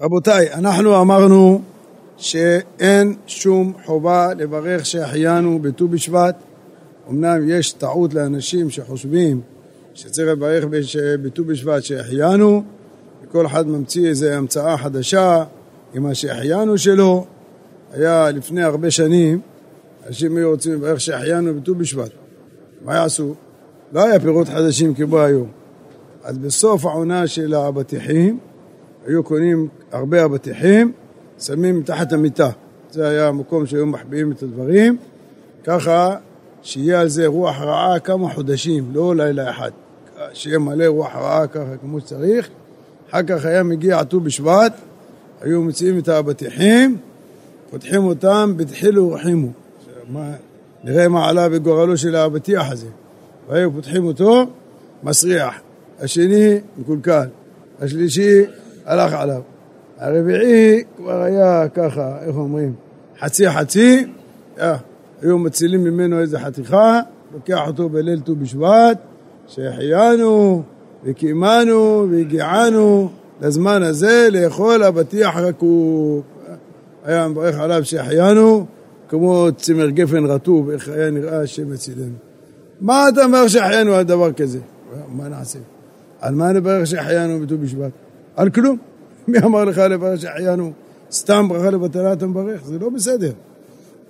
רבותיי, אנחנו אמרנו שאין שום חובה לברך שהחיינו בט"ו בשבט. אמנם יש טעות לאנשים שחושבים שצריך לברך בט"ו בשבט שהחיינו, וכל אחד ממציא איזו המצאה חדשה עם השהחיינו שלו. היה לפני הרבה שנים, אנשים היו רוצים לברך שהחיינו בט"ו בשבט. מה יעשו? לא היה פירות חדשים כמו היום. אז בסוף העונה של האבטיחים, היו קונים הרבה אבטיחים, שמים מתחת המיטה. זה היה המקום שהיו מחביאים את הדברים. ככה שיהיה על זה רוח רעה כמה חודשים, לא לילה אחד. שיהיה מלא רוח רעה ככה כמו שצריך. אחר כך היה מגיע ט"ו בשבט, היו מציעים את האבטיחים, פותחים אותם, בתחילו ורחימו. נראה מה עלה בגורלו של האבטיח הזה. והיו פותחים אותו, מסריח. השני מקולקל. השלישי הלך עליו. הרביעי כבר היה ככה, איך אומרים? חצי חצי, אה, היו מצילים ממנו איזה חתיכה, לוקח אותו בליל ט"ו בשבט, שהחיינו וקיימנו והגיענו לזמן הזה לאכול אבטיח רקוב. היה מברך עליו שהחיינו כמו צמר גפן רטוב, איך היה נראה השם מצילנו. מה אתה אומר שהחיינו על דבר כזה? מה נעשה? על מה נברך שהחיינו בט"ו בשבט? על כלום. מי אמר לך לברך שהחיינו? סתם ברכה לבטלה אתה מברך, זה לא בסדר.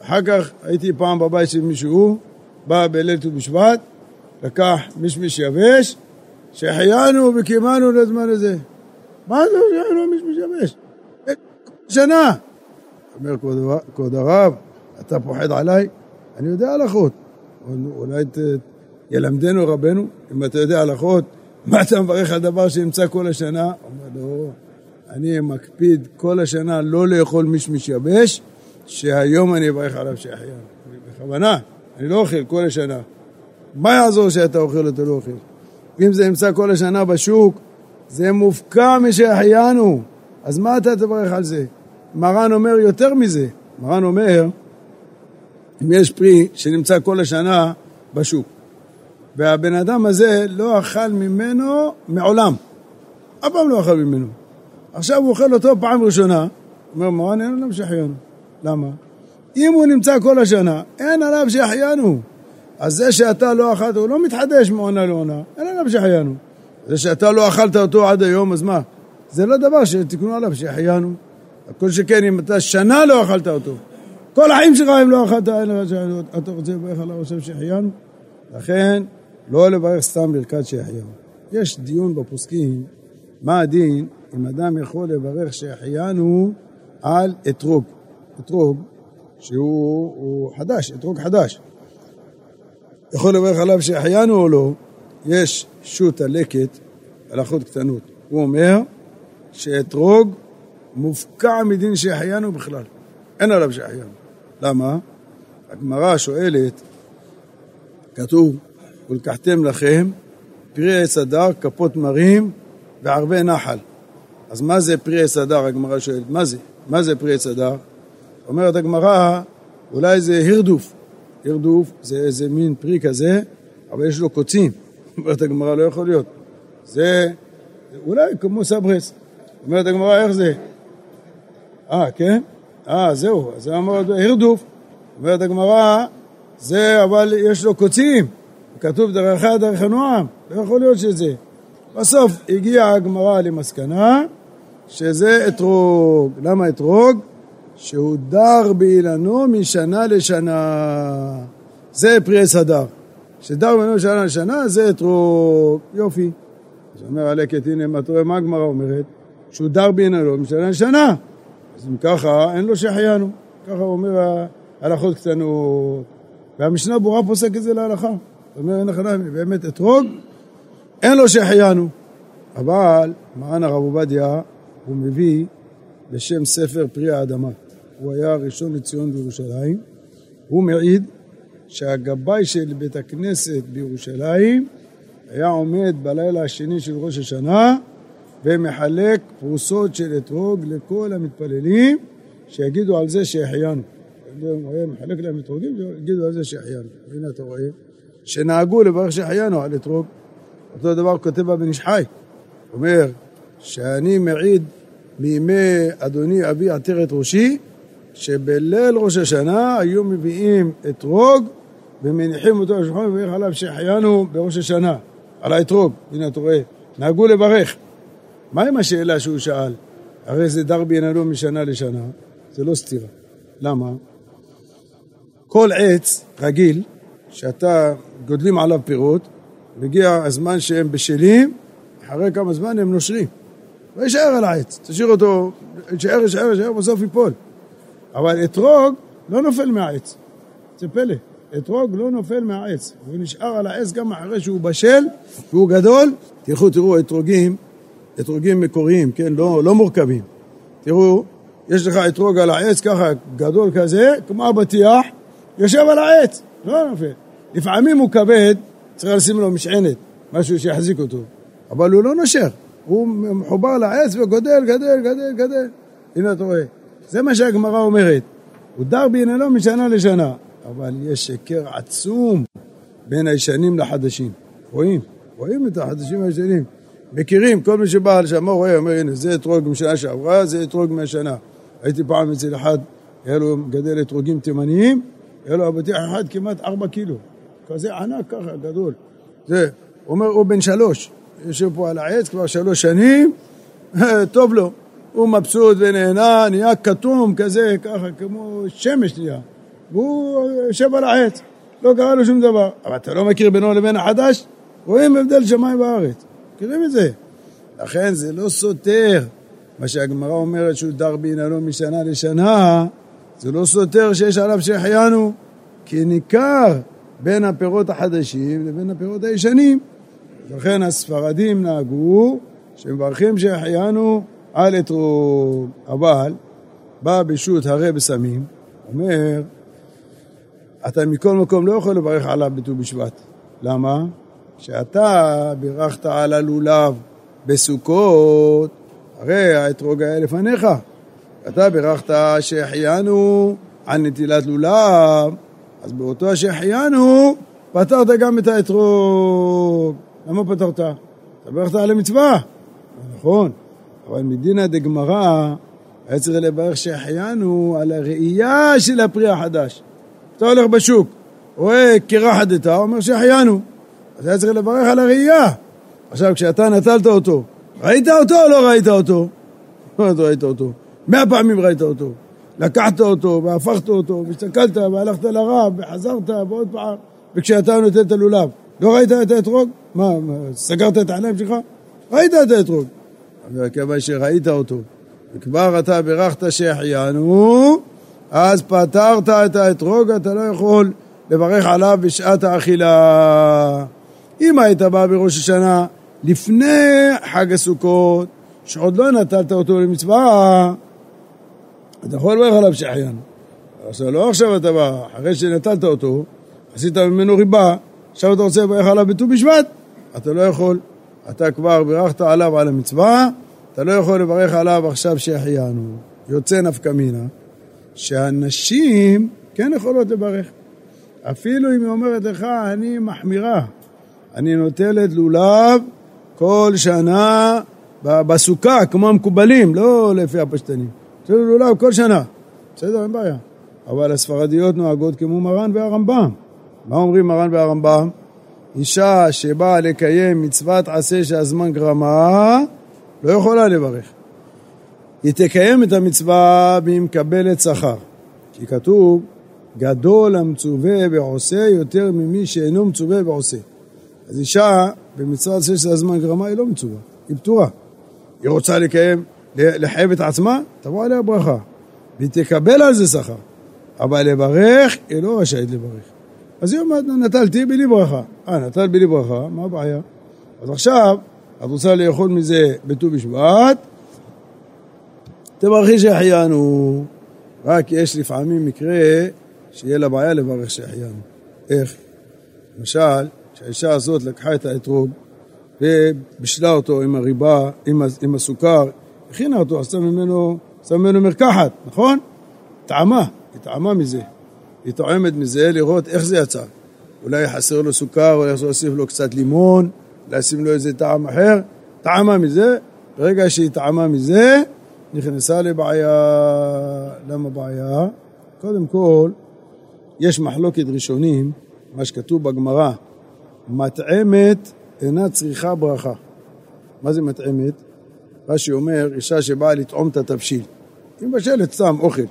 אחר כך הייתי פעם בבית של מישהו, בא בליל ט"ו בשבט, לקח מישמיש יבש, שהחיינו וקיימנו לזמן הזה. מה זה שהחיינו מישמיש יבש? שנה. אומר כבוד הרב, אתה פוחד עליי? אני יודע הלכות. אולי ת... ילמדנו רבנו, אם אתה יודע הלכות, מה אתה מברך על דבר שנמצא כל השנה? אומר לו, אני מקפיד כל השנה לא לאכול מישמיש יבש, שהיום אני אברך עליו שיחיה. בכוונה, אני לא אוכל כל השנה. מה יעזור שאתה אוכל או לא אוכל? אם זה נמצא כל השנה בשוק, זה מופקע משהחיינו. אז מה אתה תברך על זה? מרן אומר יותר מזה. מרן אומר, אם יש פרי שנמצא כל השנה בשוק, והבן אדם הזה לא אכל ממנו מעולם, אף פעם לא אכל ממנו. עכשיו הוא אוכל אותו פעם ראשונה, אומר מרן אין עליו שהחיינו. למה? אם הוא נמצא כל השנה, אין עליו שהחיינו. אז זה שאתה לא אכלת, הוא לא מתחדש מעונה לעונה, אין עליו שהחיינו. זה שאתה לא אכלת אותו עד היום, אז מה? זה לא דבר שתקנו עליו שהחיינו. כל שכן אם אתה שנה לא אכלת אותו. כל החיים שלך אם לא אכלת, אתה רוצה לברך על הראשם שהחיינו? לכן, לא לברך סתם ברכת שהחיינו. יש דיון בפוסקים, מה הדין אם אדם יכול לברך שהחיינו על אתרוג. אתרוג שהוא חדש, אתרוג חדש. יכול לברך עליו שהחיינו או לא, יש שו"ת הלקט, הלכות קטנות. הוא אומר שאתרוג מופקע מדין שהחיינו בכלל. אין עליו שהחיינו. למה? הגמרא שואלת, כתוב, ולקחתם לכם פרי עץ הדר, כפות מרים וערבי נחל. אז מה זה פרי עץ הדר? הגמרא שואלת, מה זה? מה זה פרי עץ הדר? אומרת הגמרא, אולי זה הירדוף. הירדוף זה איזה מין פרי כזה, אבל יש לו קוצים. אומרת הגמרא, לא יכול להיות. זה אולי כמו סברס. אומרת הגמרא, איך זה? אה, כן? אה, זהו, זה אמר הירדוף. אומרת הגמרא, זה אבל יש לו קוצים. כתוב דרכיה דרך הנועם, לא יכול להיות שזה. בסוף הגיעה הגמרא למסקנה שזה אתרוג. למה אתרוג? שהוא דר באילנו משנה לשנה. זה פרי עץ הדר. שדר באילנו משנה לשנה זה אתרוג. יופי. אז אומר הלקט, הנה, אתה רואה מה הגמרא אומרת? שהוא דר באילנו משנה לשנה. אז אם ככה, אין לו שהחיינו. ככה אומר הלכות קטנות. והמשנה ברורה פוסק את זה להלכה. זאת אומרת, באמת אתרוג, אין לו שהחיינו. אבל מרן הרב עובדיה, הוא מביא בשם ספר פרי האדמה. הוא היה הראשון לציון בירושלים. הוא מעיד שהגבאי של בית הכנסת בירושלים היה עומד בלילה השני של ראש השנה ומחלק פרוסות של אתרוג לכל המתפללים שיגידו על זה שהחיינו. הוא היה מחלק להם אתרוגים ויגידו על זה שהחיינו. הנה אתה רואה שנהגו לברך שהחיינו על אתרוג. אותו דבר כותב הבן איש חי. אומר שאני מעיד מימי אדוני אבי עטרת ראשי, שבליל ראש השנה היו מביאים אתרוג ומניחים אותו על השולחן ומברך עליו שהחיינו בראש השנה, על האתרוג, הנה אתה רואה, נהגו לברך. מה עם השאלה שהוא שאל? הרי זה דר בעניינו משנה לשנה, זה לא סתירה. למה? כל עץ רגיל, שאתה גודלים עליו פירות, מגיע הזמן שהם בשלים, אחרי כמה זמן הם נושרים. ויישאר על העץ, תשאיר אותו, יישאר, יישאר, יישאר, בסוף ייפול. אבל אתרוג לא נופל מהעץ, זה פלא. אתרוג לא נופל מהעץ, הוא נשאר על העץ גם אחרי שהוא בשל והוא גדול. תלכו תראו אתרוגים, אתרוגים מקוריים, כן, לא, לא מורכבים. תראו, יש לך אתרוג על העץ ככה גדול כזה, כמו אבטיח, יושב על העץ, לא נופל. לפעמים הוא כבד, צריך לשים לו משענת, משהו שיחזיק אותו, אבל הוא לא נושר, הוא מחובר לעץ וגודל, גדל, גדל, גדל. הנה אתה רואה, זה מה שהגמרא אומרת. הוא דר בעניינו משנה לשנה, אבל יש שקר עצום בין הישנים לחדשים. רואים? רואים את החדשים הישנים. מכירים, כל מי שבא לשם רואה, אומר, הנה, זה אתרוג משנה שעברה, זה אתרוג מהשנה. הייתי פעם אצל אחד, היה לו מגדל אתרוגים תימניים, היה לו אבטיח אחד כמעט ארבע קילו. כזה ענק ככה, גדול. זה, הוא אומר, הוא בן שלוש, יושב פה על העץ כבר שלוש שנים, טוב לו. הוא מבסוט ונהנה, נהיה כתום כזה, ככה, כמו שמש נהיה. והוא יושב על העץ, לא קרה לו שום דבר. אבל אתה לא מכיר בינו לבין החדש? רואים הבדל שמיים וארץ. מכירים את זה. לכן זה לא סותר. מה שהגמרא אומרת שהוא דר בעניינו משנה לשנה, זה לא סותר שיש עליו שהחיינו, כי ניכר בין הפירות החדשים לבין הפירות הישנים. לכן הספרדים נהגו שמברכים שהחיינו על אתרוג, אבל בא בשו"ת הרי בסמים, אומר, אתה מכל מקום לא יכול לברך עליו בט"ו בשבט. למה? כשאתה בירכת על הלולב בסוכות, הרי האתרוג היה לפניך. אתה בירכת שהחיינו על נטילת לולב, אז באותו שהחיינו פתרת גם את האתרוג. למה פתרת? אתה בירכת על המצווה. נכון, אבל מדינא דגמרא היה צריך לברך שהחיינו על הראייה של הפרי החדש. אתה הולך בשוק, רואה קרחת דתא, אומר שהחיינו. אז היה צריך לברך על הראייה. עכשיו, כשאתה נטלת אותו, ראית אותו או לא ראית אותו? לא ראית אותו. מאה פעמים ראית אותו. לקחת אותו, והפכת אותו, והסתכלת, והלכת לרב, וחזרת, ועוד פעם, וכשאתה נותן את הלולב, לא ראית את האתרוג? מה, סגרת את העיניים שלך? ראית את האתרוג. אבל כיוון שראית אותו, וכבר אתה בירכת שהחיינו, אז פתרת את האתרוג, אתה לא יכול לברך עליו בשעת האכילה. אם היית בא בראש השנה לפני חג הסוכות, שעוד לא נטלת אותו למצווה, אתה יכול לברך עליו שהחיינו. עכשיו, לא עכשיו אתה בא, אחרי שנטלת אותו, עשית ממנו ריבה, עכשיו אתה רוצה לברך עליו בט"ו בשבט, אתה לא יכול. אתה כבר בירכת עליו על המצווה, אתה לא יכול לברך עליו עכשיו שהחיינו. יוצא נפקא מינה, שהנשים כן יכולות לברך. אפילו אם היא אומרת לך, אני מחמירה, אני נוטלת לולב כל שנה בסוכה, כמו המקובלים, לא לפי הפשטנים. נוטלת לולב כל שנה. בסדר, אין בעיה. אבל הספרדיות נוהגות כמו מרן והרמב"ם. מה אומרים מרן והרמב"ם? אישה שבאה לקיים מצוות עשה שהזמן גרמה, לא יכולה לברך. היא תקיים את המצווה והיא מקבלת שכר. כי כתוב, גדול המצווה ועושה יותר ממי שאינו מצווה ועושה. אז אישה במצוות עשה שהזמן גרמה היא לא מצווה, היא פטורה. היא רוצה לקיים, לחייב את עצמה, תבוא עליה ברכה. והיא תקבל על זה שכר. אבל לברך, היא לא רשאית לברך. אז היא אומרת, נטלתי בלי ברכה. אה, נטל בלי ברכה, מה הבעיה? אז עכשיו, את רוצה לאכול מזה בט"ו בשבט, תברכי שהחיינו. רק יש לפעמים מקרה שיהיה לה בעיה לברך שהחיינו. איך? למשל, כשהאישה הזאת לקחה את האתרוג ובישלה אותו עם הריבה, עם, עם הסוכר, הכינה אותו, עשתה ממנו, עשתה ממנו מרקחת, נכון? טעמה, היא טעמה מזה. היא טועמת מזה לראות איך זה יצא. אולי חסר לו סוכר, אולי להוסיף לו קצת לימון, לשים לו איזה טעם אחר. טעמה מזה, ברגע שהיא טעמה מזה, נכנסה לבעיה. למה בעיה? קודם כל, יש מחלוקת ראשונים, מה שכתוב בגמרא, מטעמת אינה צריכה ברכה. מה זה מטעמת? רש"י אומר, אישה שבאה לטעום את התבשיל. היא מבשלת סתם אוכל.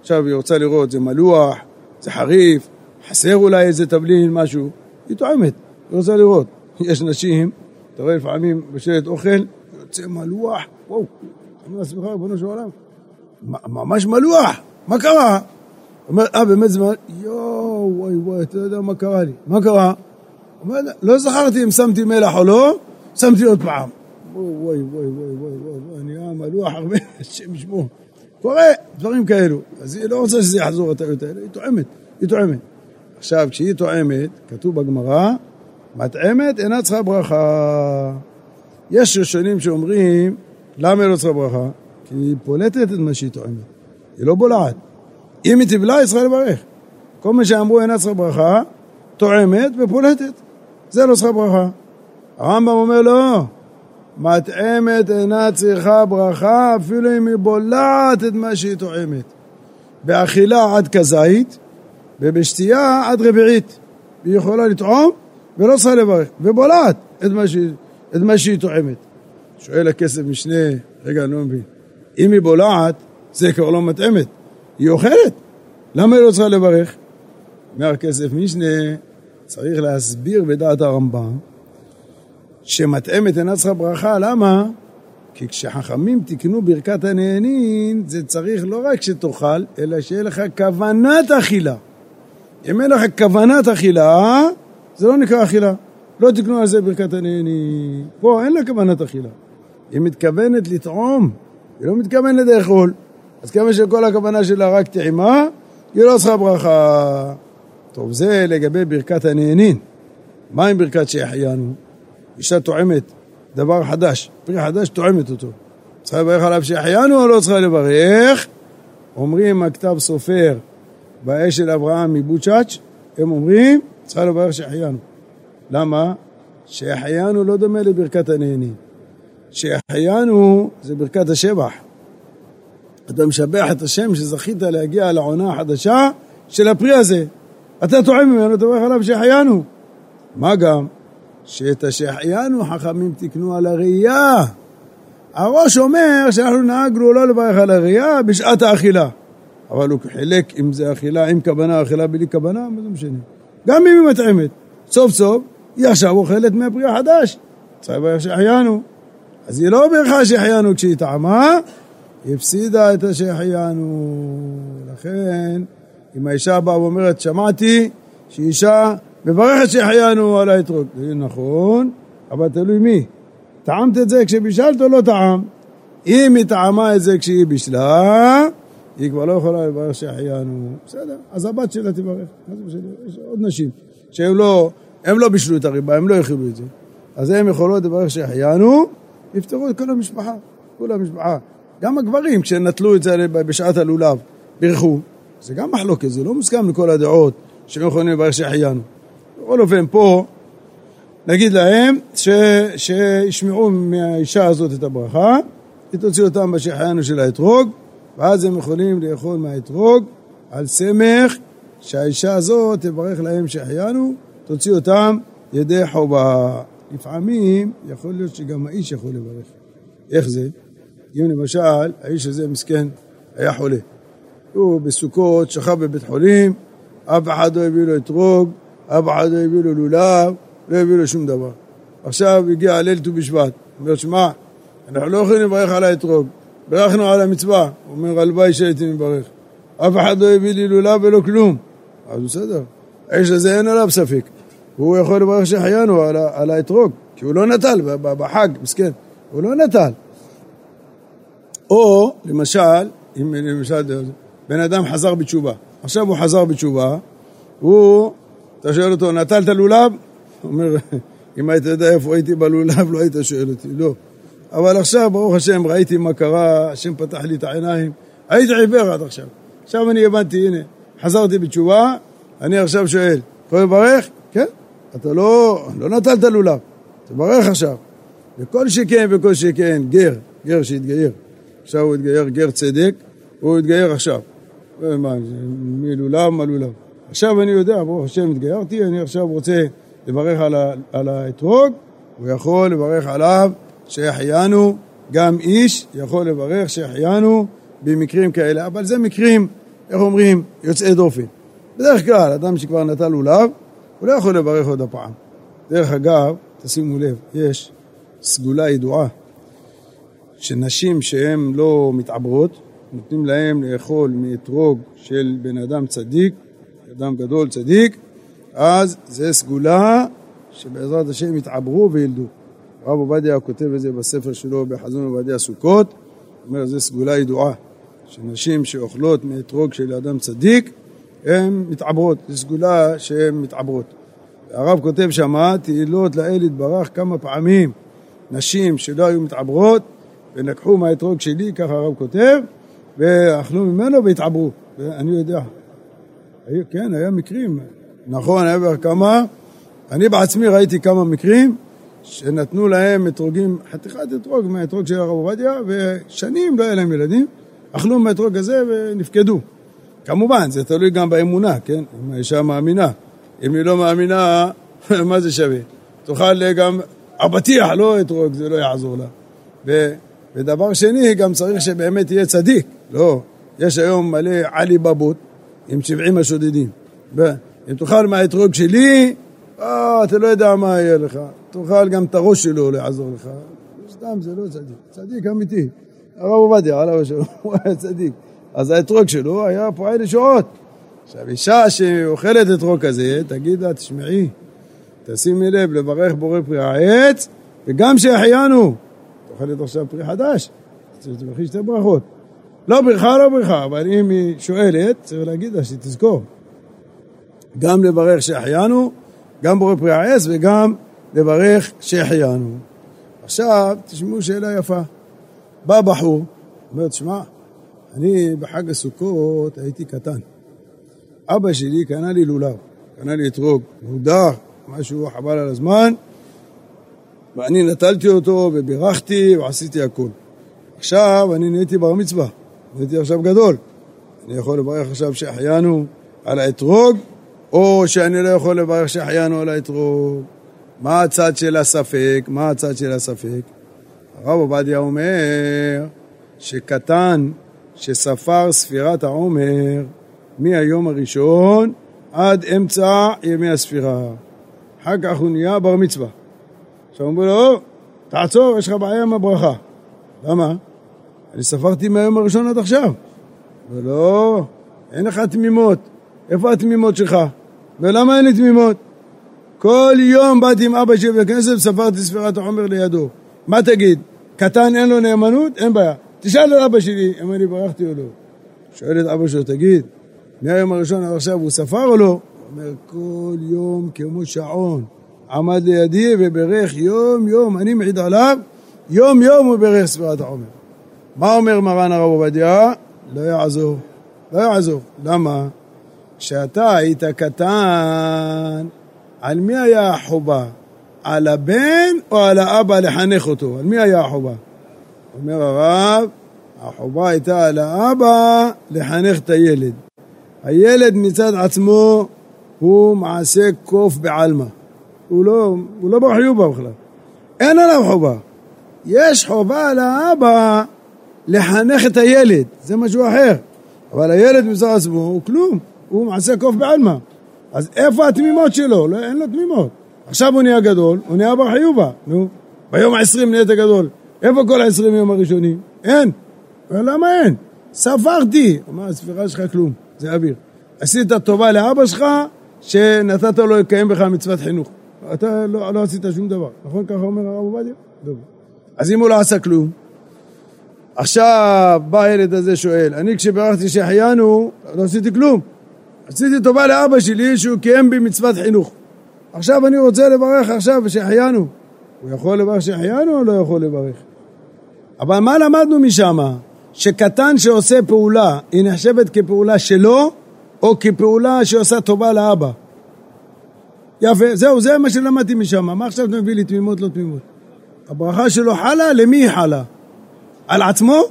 עכשיו היא רוצה לראות, זה מלוח, זה חריף, חסר אולי איזה תבלין, משהו. היא טועמת, היא רוצה לראות. יש נשים, אתה רואה לפעמים בשלט אוכל, יוצא מלוח, וואו, אומר לעצמך, ריבונו של עולם, ממש מלוח, מה קרה? אומר, אה, באמת זה מלוח? יואו, וואי וואי, אתה יודע מה קרה לי. מה קרה? אומר, לא זכרתי אם שמתי מלח או לא, שמתי עוד פעם. וואי וואי וואי וואי וואי, נהיה מלוח הרבה, השם ישמור. קורה דברים כאלו. אז היא לא רוצה שזה יחזור הטעויות האלה, היא טועמת, היא טועמת. עכשיו, כשהיא טועמת, כתוב בגמרא, מטעמת אינה צריכה ברכה. יש ראשונים שאומרים, למה היא לא צריכה ברכה? כי היא פולטת את מה שהיא טועמת, היא לא בולעת. אם היא תבלע, היא צריכה לברך. כל מה שאמרו אינה צריכה ברכה, טועמת ופולטת. זה לא צריכה ברכה. הרמב"ם אומר לא, מטעמת אינה צריכה ברכה אפילו אם היא בולעת את מה שהיא טועמת. באכילה עד כזית ובשתייה עד רביעית. היא יכולה לטעום ולא צריכה לברך, ובולעת את מה שהיא, את מה שהיא טועמת. שואל הכסף משנה, רגע, אני לא מבין, אם היא בולעת, זה כבר לא מטעמת, היא אוכלת, למה היא לא צריכה לברך? אומר הכסף משנה, צריך להסביר בדעת הרמב"ם שמטעמת אינה צריכה ברכה, למה? כי כשחכמים תיקנו ברכת הנהנין, זה צריך לא רק שתאכל, אלא שיהיה לך כוונת אכילה. אם אין לך כוונת אכילה, זה לא נקרא אכילה. לא תקנו על זה ברכת הנהנין. פה אין לה כוונת אכילה. היא מתכוונת לטעום, היא לא מתכוונת לאכול. אז כמה שכל הכוונה שלה רק טעימה, היא לא צריכה ברכה. טוב, זה לגבי ברכת הנהנין. מה עם ברכת שהחיינו? אישה טועמת דבר חדש, פרי חדש טועמת אותו. צריכה לברך עליו שהחיינו או לא צריכה לברך? אומרים הכתב סופר באש של אברהם מבוצ'אץ', הם אומרים, צריכה לברך שהחיינו. למה? שהחיינו לא דומה לברכת הנהנים. שהחיינו זה ברכת השבח. אתה משבח את השם שזכית להגיע לעונה החדשה של הפרי הזה. אתה טועם ממנו, אתה מברך עליו שהחיינו. מה גם? שאת השהחיינו חכמים תקנו על הראייה. הראש אומר שאנחנו נהגנו לא לברך על הראייה בשעת האכילה. אבל הוא חילק אם זה אכילה עם כוונה אכילה בלי כוונה, מה זה משנה? גם אם היא מטעמת, סוף סוף היא עכשיו אוכלת מהפרי החדש. צריך לברך שהחיינו. אז היא לא ברכה שהחיינו כשהיא טעמה, היא הפסידה את השהחיינו. לכן, אם האישה באה ואומרת, שמעתי שאישה מברכת שהחיינו על האתרוג. נכון, אבל תלוי מי. טעמת את זה כשבישלת או לא טעם? אם היא טעמה את זה כשהיא בישלה, היא כבר לא יכולה לברך שהחיינו. בסדר, אז הבת שלה תברך. יש עוד נשים שהם לא, הם לא בישלו את הריבה, הם לא הכילו את זה. אז הן יכולות לברך שהחיינו, יפתרו את כל המשפחה, כל המשפחה. גם הגברים, כשנטלו את זה בשעת הלולב, בירכו. זה גם מחלוקת, זה לא מוסכם לכל הדעות שהם יכולים לברך שהחיינו. בכל אופן, פה נגיד להם ש, שישמעו מהאישה הזאת את הברכה, היא תוציא אותם בשחיינו של האתרוג, ואז הם יכולים לאכול מהאתרוג על סמך שהאישה הזאת תברך להם שהחיינו, תוציא אותם ידי חובה. לפעמים יכול להיות שגם האיש יכול לברך. איך זה? אם למשל האיש הזה מסכן היה חולה. הוא בסוכות שכב בבית חולים, אף אחד לא הביא לו אתרוג, אחד לא הביא לו לולב, לא הביא לו שום דבר. עכשיו הגיע ליל ט"ו בשבט, אומר, שמע, אנחנו לא יכולים לברך על האתרוג, ברכנו על המצווה. הוא אומר, הלוואי שהייתי מברך. אף אחד לא הביא לי לולב ולא כלום. אז בסדר, האיש הזה אין עליו ספק. הוא יכול לברך שהחיינו על, על האתרוג, כי הוא לא נטל בחג, מסכן, הוא לא נטל. או, למשל, אם למשל בן אדם חזר בתשובה, עכשיו הוא חזר בתשובה, הוא אתה שואל אותו, נטלת לולב? הוא אומר, אם היית יודע איפה הייתי בלולב, לא היית שואל אותי, לא. אבל עכשיו, ברוך השם, ראיתי מה קרה, השם פתח לי את העיניים. הייתי עיוור עד עכשיו. עכשיו אני הבנתי, הנה, חזרתי בתשובה, אני עכשיו שואל, יכול לברך? כן. אתה לא, לא נטלת לולב, תברך עכשיו. וכל שכן וכל שכן, גר, גר שהתגייר. עכשיו הוא התגייר גר צדק, הוא התגייר עכשיו. מה, מלולב, מה לולב. עכשיו אני יודע, ברוך השם התגיירתי, אני עכשיו רוצה לברך על, ה, על האתרוג, הוא יכול לברך עליו שהחיינו, גם איש יכול לברך שהחיינו במקרים כאלה, אבל זה מקרים, איך אומרים, יוצאי דופן. בדרך כלל, אדם שכבר נטל לולב, הוא לא יכול לברך עוד הפעם. דרך אגב, תשימו לב, יש סגולה ידועה שנשים שהן לא מתעברות, נותנים להם לאכול מאתרוג של בן אדם צדיק, אדם גדול צדיק, אז זה סגולה שבעזרת השם יתעברו וילדו. הרב עובדיה כותב את זה בספר שלו בחזון עובדיה סוכות, אומר זו סגולה ידועה, שנשים שאוכלות מאתרוג של אדם צדיק, הן מתעברות, זו סגולה שהן מתעברות. הרב כותב שמה, תהילות לאל יתברך כמה פעמים נשים שלא היו מתעברות ולקחו מהאתרוג שלי, ככה הרב כותב, ואכלו ממנו והתעברו. ואני יודע, כן, היה מקרים, נכון, היה כמה, אני בעצמי ראיתי כמה מקרים שנתנו להם אתרוגים, חתיכת אתרוג מהאתרוג של הרב עובדיה, ושנים לא היה להם ילדים, אכלו מהאתרוג הזה ונפקדו. כמובן, זה תלוי גם באמונה, כן? אם האישה מאמינה. אם היא לא מאמינה, מה זה שווה? תאכל גם אבטיח, לא אתרוג, זה לא יעזור לה. ו, ודבר שני, גם צריך שבאמת יהיה צדיק. לא, יש היום מלא עלי בבות עם 70 השודדים. אם תאכל מהאתרוג שלי, אה, אתה לא יודע מה יהיה לך. תאכל גם את הראש שלו, לא יעזור לך. סתם, זה לא צדיק. צדיק אמיתי. הרב עובדיה, עליו השלום, הוא היה צדיק. אז האתרוג שלו היה פועל לשעות. עכשיו, אישה שאוכלת אתרוג כזה, תגיד לה, תשמעי, תשימי לב לברך בורא פרי העץ, וגם שהחיינו. אוכלת עכשיו פרי חדש, תברכי שתי ברכות. לא ברכה, לא ברכה, אבל אם היא שואלת, צריך להגיד לה שתזכור. גם לברך שהחיינו, גם בורא פרי העץ וגם לברך שהחיינו. עכשיו, תשמעו שאלה יפה. בא בחור, אומר, תשמע, אני בחג הסוכות הייתי קטן. אבא שלי קנה לי לולב, קנה לי אתרוג, מודר, משהו חבל על הזמן, ואני נטלתי אותו ובירכתי ועשיתי הכול. עכשיו אני נהייתי בר מצווה, נהייתי עכשיו גדול. אני יכול לברך עכשיו שהחיינו על האתרוג, או שאני לא יכול לברך שהחיינו על האתרוג. מה הצד של הספק? מה הצד של הספק? הרב עובדיה אומר שקטן שספר ספירת העומר מהיום הראשון עד אמצע ימי הספירה. אחר כך הוא נהיה בר מצווה. עכשיו אומרים לו, תעצור, יש לך בעיה עם הברכה. למה? אני ספרתי מהיום הראשון עד עכשיו. ולא, אין לך תמימות. איפה התמימות שלך? ולמה אין לי תמימות? כל יום באתי עם אבא שלי בכנסת וספרתי ספירת העומר לידו. מה תגיד? קטן אין לו נאמנות? אין בעיה. תשאל את אבא שלי אם אני ברכתי או לא. שואל את אבא שלו, תגיד, מהיום הראשון עד עכשיו הוא ספר או לא? הוא אומר, כל יום כמו שעון. עמד לידי וברך יום יום, אני מעיד עליו, יום יום הוא ברך ספירת העומר. מה אומר מרן הרב עובדיה? לא יעזור. לא יעזור. למה? כשאתה היית קטן, על מי היה החובה? על הבן או על האבא לחנך אותו? על מי היה החובה? אומר הרב, החובה הייתה על האבא לחנך את הילד. הילד מצד עצמו הוא מעשה קוף בעלמא. הוא לא, הוא לא בחיובה בכלל. אין עליו חובה. יש חובה על האבא לחנך את הילד, זה משהו אחר. אבל הילד מצד עצמו הוא כלום, הוא מעשה קוף בעלמא. אז איפה התמימות שלו? לא, אין לו תמימות. עכשיו הוא נהיה גדול, הוא נהיה בר חיובה. נו, ביום העשרים נהיית גדול. איפה כל העשרים יום הראשונים? אין. למה אין? ספרתי. אמר, הספירה שלך כלום. זה אוויר. עשית טובה לאבא שלך, שנתת לו לקיים בך מצוות חינוך. אתה לא, לא עשית שום דבר, נכון? ככה אומר הרב עובדיה? אז אם הוא לא עשה כלום, עכשיו בא הילד הזה שואל, אני כשברכתי שהחיינו, לא עשיתי כלום. עשיתי טובה לאבא שלי שהוא קיים בי מצוות חינוך. עכשיו אני רוצה לברך עכשיו שהחיינו. הוא יכול לברך שהחיינו או לא יכול לברך? אבל מה למדנו משם? שקטן שעושה פעולה, היא נחשבת כפעולה שלו, או כפעולה שעושה טובה לאבא. יפה, זהו, זה מה שלמדתי משם. מה עכשיו אתה מביא לי תמימות, לא תמימות? הברכה שלו חלה, למי היא חלה? על עצמו?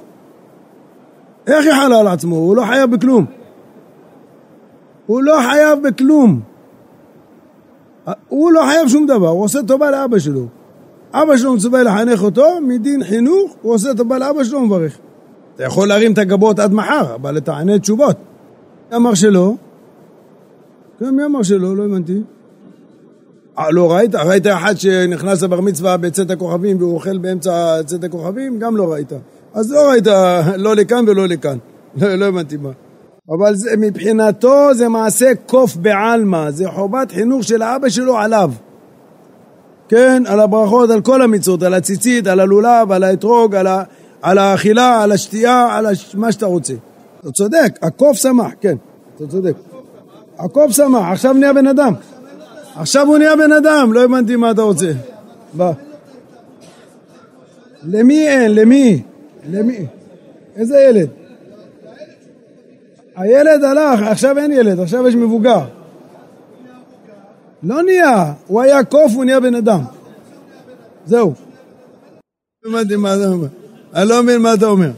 איך היא חלה על עצמו? הוא לא חייב בכלום. הוא לא חייב בכלום. הוא לא חייב שום דבר, הוא עושה טובה לאבא שלו. אבא שלו מצווה לחנך אותו, מדין חינוך, הוא עושה טובה לאבא שלו, מברך. אתה יכול להרים את הגבות עד מחר, אבל תענה תשובות. מי אמר שלא? כן, מי אמר שלא? לא הבנתי. אה, לא ראית? ראית אחד שנכנס לבר מצווה בצאת הכוכבים והוא אוכל באמצע צאת הכוכבים? גם לא ראית. אז לא ראית לא לכאן ולא לכאן. לא, לא הבנתי מה. אבל זה, מבחינתו זה מעשה קוף בעלמא, זה חובת חינוך של האבא שלו עליו. כן, על הברכות, על כל המצוות, על הציצית, על הלולב, על האתרוג, על, ה, על האכילה, על השתייה, על הש, מה שאתה רוצה. אתה צודק, הקוף שמח, כן, אתה צודק. הקוף שמח, עכשיו נהיה בן אדם. עכשיו הוא נהיה בן אדם, לא הבנתי מה אתה רוצה. בא. למי אין? למי? למי? איזה ילד? הילד הלך, עכשיו אין ילד, עכשיו יש מבוגר. לא נהיה, הוא היה קוף, הוא נהיה בן אדם. זהו. לא הבנתי מה אתה אומר. אני לא מבין מה אתה אומר.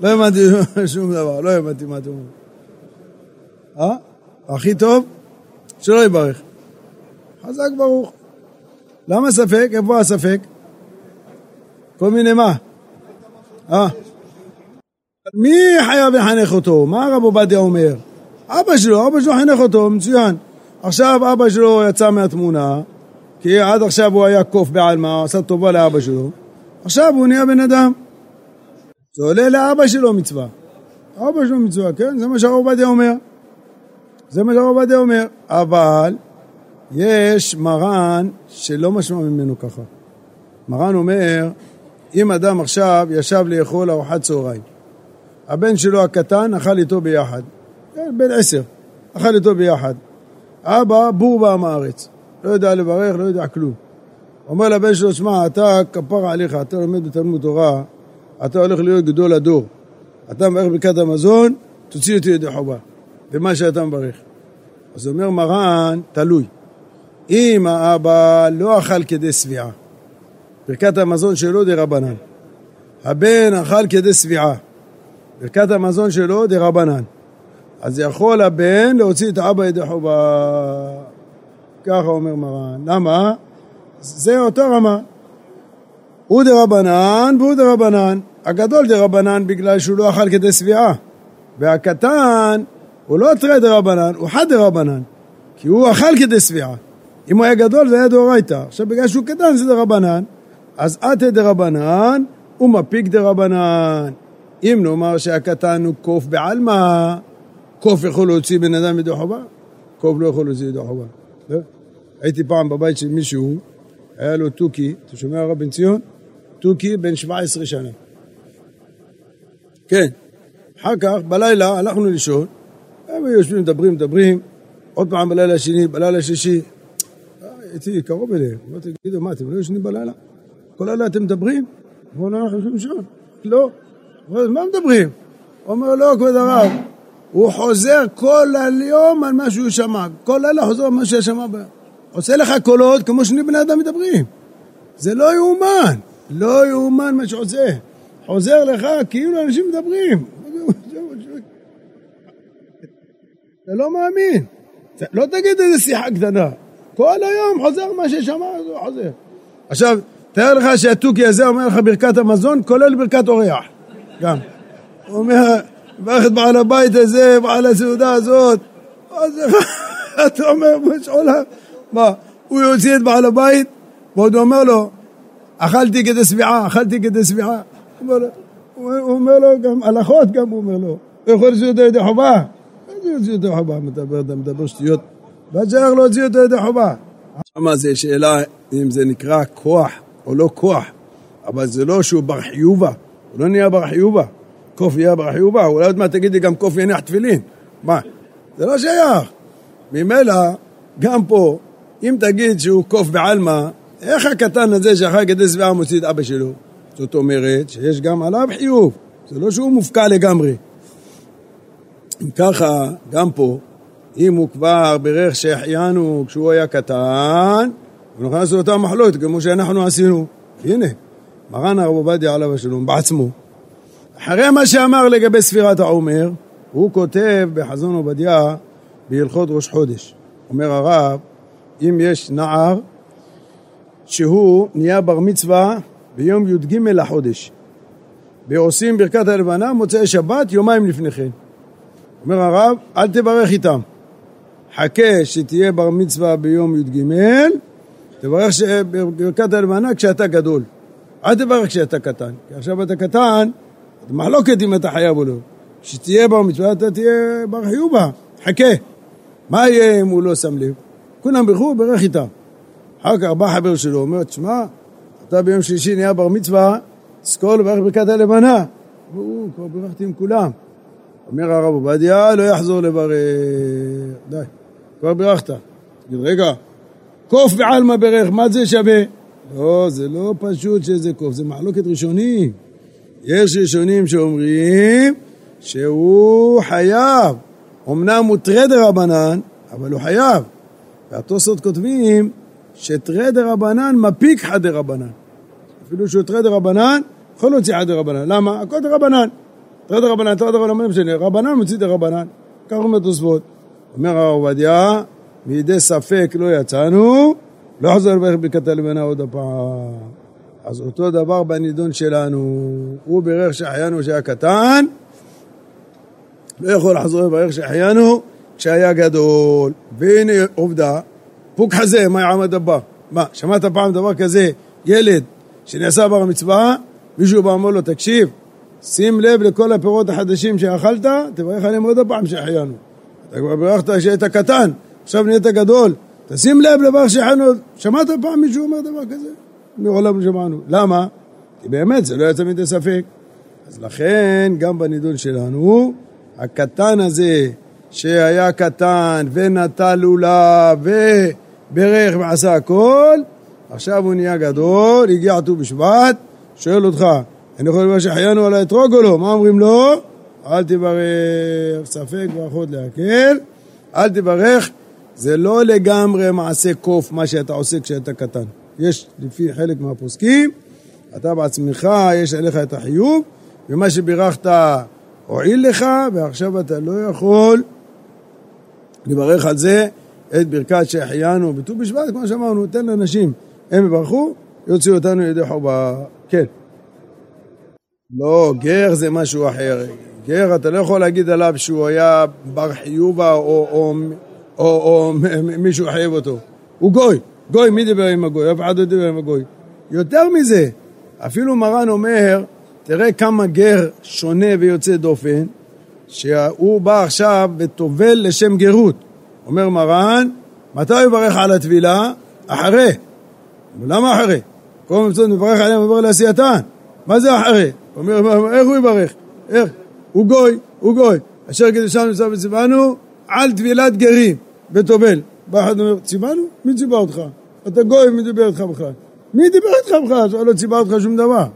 לא הבנתי שום דבר, לא הבנתי מה אתה אומר. אה? הכי טוב? שלא יברך. חזק ברוך. למה ספק? איפה הספק? כל מיני מה? אה? מי חייב לחנך אותו? מה הרב עובדיה אומר? אבא שלו, אבא שלו חינך אותו, מצוין. עכשיו אבא שלו יצא מהתמונה, כי עד עכשיו הוא היה קוף בעלמא, עשה טובה לאבא שלו. עכשיו הוא נהיה בן אדם. זה עולה לאבא שלו מצווה. אבא שלו מצווה, כן? זה מה שהרב עובדיה אומר. זה מה שהרב עובדיה אומר. אבל יש מרן שלא משמע ממנו ככה. מרן אומר, אם אדם עכשיו ישב לאכול ארוחת צהריים, הבן שלו הקטן אכל איתו ביחד, כן, בן עשר, אכל איתו ביחד. אבא בור בעם הארץ, לא יודע לברך, לא יודע כלום. אומר לבן שלו, שמע, אתה כפרה עליך, אתה לומד בתלמוד תורה, אתה הולך להיות גדול הדור. אתה מברך ברכת המזון, תוציא אותי ידי חובה, במה שאתה מברך. אז אומר מרן, תלוי. אם האבא לא אכל כדי שביעה, ברכת המזון שלו דרבנן. הבן אכל כדי שביעה, ברכת המזון שלו דרבנן. אז יכול הבן להוציא את האבא ידי חובה. ככה אומר מרן. למה? זה אותה רמה. הוא דרבנן והוא דרבנן. הגדול דרבנן בגלל שהוא לא אכל כדי שביעה. והקטן הוא לא תרי דרבנן, הוא חד דרבנן. כי הוא אכל כדי שביעה. אם הוא היה גדול זה היה דאורייתא. עכשיו בגלל שהוא קטן זה דרבנן, אז אתא דרבנן ומפיק דרבנן. אם נאמר שהקטן הוא קוף בעלמא, קוף יכול להוציא בן אדם ידי חובה? קוף לא יכול להוציא ידי חובה. לא? הייתי פעם בבית של מישהו, היה לו תוכי, אתה שומע הרב בן ציון? תוכי בן 17 שנה. כן. אחר כך, בלילה, הלכנו לישון, הם יושבים, מדברים, מדברים, עוד פעם בלילה השני, בלילה השישי, הייתי קרוב אליהם, אמרתי, תגידו, מה, אתם לא ישנים בלילה? כל לילה אתם מדברים? אמרו לו, אנחנו יושבים לישון. לא. אמרו, מה מדברים? אומר, לא, כבוד הרב, הוא חוזר כל היום על מה שהוא שמע. כל לילה חוזר על מה שהוא שמע. עושה לך קולות כמו שני בני אדם מדברים. זה לא יאומן. לא יאומן מה שעושה. חוזר לך כאילו אנשים מדברים. אתה לא מאמין. לא תגיד איזה שיחה קטנה. כל היום חוזר מה ששמע, חוזר. עכשיו, תאר לך שהתוכי הזה אומר לך ברכת המזון, כולל ברכת אורח. גם. הוא אומר, ברך את בעל הבית הזה, בעל הסעודה הזאת. אז אתה אומר, יש עולם. מה, הוא יוציא את בעל הבית, ועוד אומר לו, אכלתי כדי שביעה, אכלתי כדי שביעה. הוא אומר לו גם, הלכות גם הוא אומר לו. הוא יכול לעשות ידי חובה? איזה יוציא ידי חובה? אתה מדבר שטויות. ואז צריך להוציא אותו ידי חובה. שמה זה שאלה אם זה נקרא כוח או לא כוח, אבל זה לא שהוא בר חיובה, הוא לא נהיה בר חיובה. קוף יהיה בר חיובה, אולי עוד מעט תגיד לי גם קוף יניח תפילין. מה? זה לא שייך. ממילא, גם פה, אם תגיד שהוא קוף בעלמא, איך הקטן הזה שאחר כדי שבעה מוציא את אבא שלו? זאת אומרת שיש גם עליו חיוב, זה לא שהוא מופקע לגמרי. אם ככה, גם פה, אם הוא כבר ברך שהחיינו כשהוא היה קטן, הוא נכנס לאותה מחלות כמו שאנחנו עשינו. הנה, מרן הרב עובדיה עליו השלום בעצמו, אחרי מה שאמר לגבי ספירת העומר, הוא כותב בחזון עובדיה בהלכות ראש חודש. אומר הרב, אם יש נער שהוא נהיה בר מצווה ביום י"ג לחודש, ועושים ברכת הלבנה מוצאי שבת יומיים לפני כן. אומר הרב, אל תברך איתם. חכה שתהיה בר מצווה ביום י"ג, תברך ברכת הלבנה כשאתה גדול. אל תברך כשאתה קטן, כי עכשיו אתה קטן, מחלוקת אם אתה חייב או לא. כשתהיה בר מצווה אתה תהיה בר חיובה, חכה. מה יהיה אם הוא לא שם לב? כולם בירכו, בירך איתם. אחר כך בא חבר שלו, אומר, תשמע, אתה ביום שלישי נהיה בר מצווה, תזכור לברך ברכת הלבנה. והוא, כבר בירכתי עם כולם. אומר הרב עובדיה, לא יחזור לברך. די, כבר בירכת. תגיד, רגע, קוף בעלמא ברך, מה זה שווה? לא, זה לא פשוט שזה קוף, זה מחלוקת ראשונים. יש ראשונים שאומרים שהוא חייב. אמנם הוא טרדר רבנן, אבל הוא חייב. והתוספות כותבים שטרדר רבנן מפיק חדר רבנן. אפילו שהוא טרדר רבנן, יכול להוציא חדר רבנן. למה? הכל. טרדר רבנן, טרדר רבנן, לא משנה. רבנן מוציא דרבנן. כך אומר תוספות. אומר הרב עובדיה, מידי ספק לא יצאנו, לא חזור לברך ברכת הלבנה עוד הפעם. אז אותו דבר בנידון שלנו. הוא בירך שהחיינו שהיה קטן, לא יכול לחזור לברך שהחיינו כשהיה גדול. והנה עובדה, פוק חזה, מה יעמד הבא? מה, שמעת פעם דבר כזה, ילד שנעשה בר מצווה, מישהו בא ואומר לו, תקשיב, שים לב לכל הפירות החדשים שאכלת, תברך עליהם עוד הפעם שהחיינו. אתה כבר בירכת כשהיית קטן, עכשיו נהיית גדול, תשים לב לברך שהחיינו, שמעת פעם מישהו אומר דבר כזה? מעולם שמענו. למה? כי באמת זה לא יצא מידי ספק. אז לכן, גם בנידון שלנו, הקטן הזה, שהיה קטן ונטל לולב וברך ועשה הכל, עכשיו הוא נהיה גדול, הגיע ט"ו בשבט, שואל אותך, אני יכול לומר שהחיינו על האתרוג או לא? מה אומרים לו? אל תברך, ספק ברכות להקל, אל תברך, זה לא לגמרי מעשה קוף מה שאתה עושה כשאתה קטן. יש לפי חלק מהפוסקים, אתה בעצמך, יש עליך את החיוב, ומה שבירכת הועיל לך, ועכשיו אתה לא יכול לברך על זה את ברכת שהחיינו בט"ו בשבט, כמו שאמרנו, תן לאנשים, הם יברכו, יוציאו אותנו לידי חובה. כן. לא, גר זה משהו אחר. גר, אתה לא יכול להגיד עליו שהוא היה בר חיובה או, או, או, או, או מישהו חייב אותו. הוא גוי. גוי, מי דיבר עם הגוי? אף אחד לא דיבר עם הגוי. יותר מזה, אפילו מרן אומר, תראה כמה גר שונה ויוצא דופן, שהוא בא עכשיו וטובל לשם גרות. אומר מרן, מתי הוא יברך על הטבילה? אחרי. למה אחרי? כל מצוות מברך עליהם ועובר לעשייתן. מה זה אחרי? הוא אומר, איך הוא יברך? איך? הוא גוי, הוא גוי. אשר קדושנו נמצא וציוונו על טבילת גרים וטובל. בא אחד ואומר, ציוונו? מי ציווה אותך? אתה גוי, מי דיבר איתך בכלל? מי דיבר איתך בכלל? לא ציווה אותך שום דבר.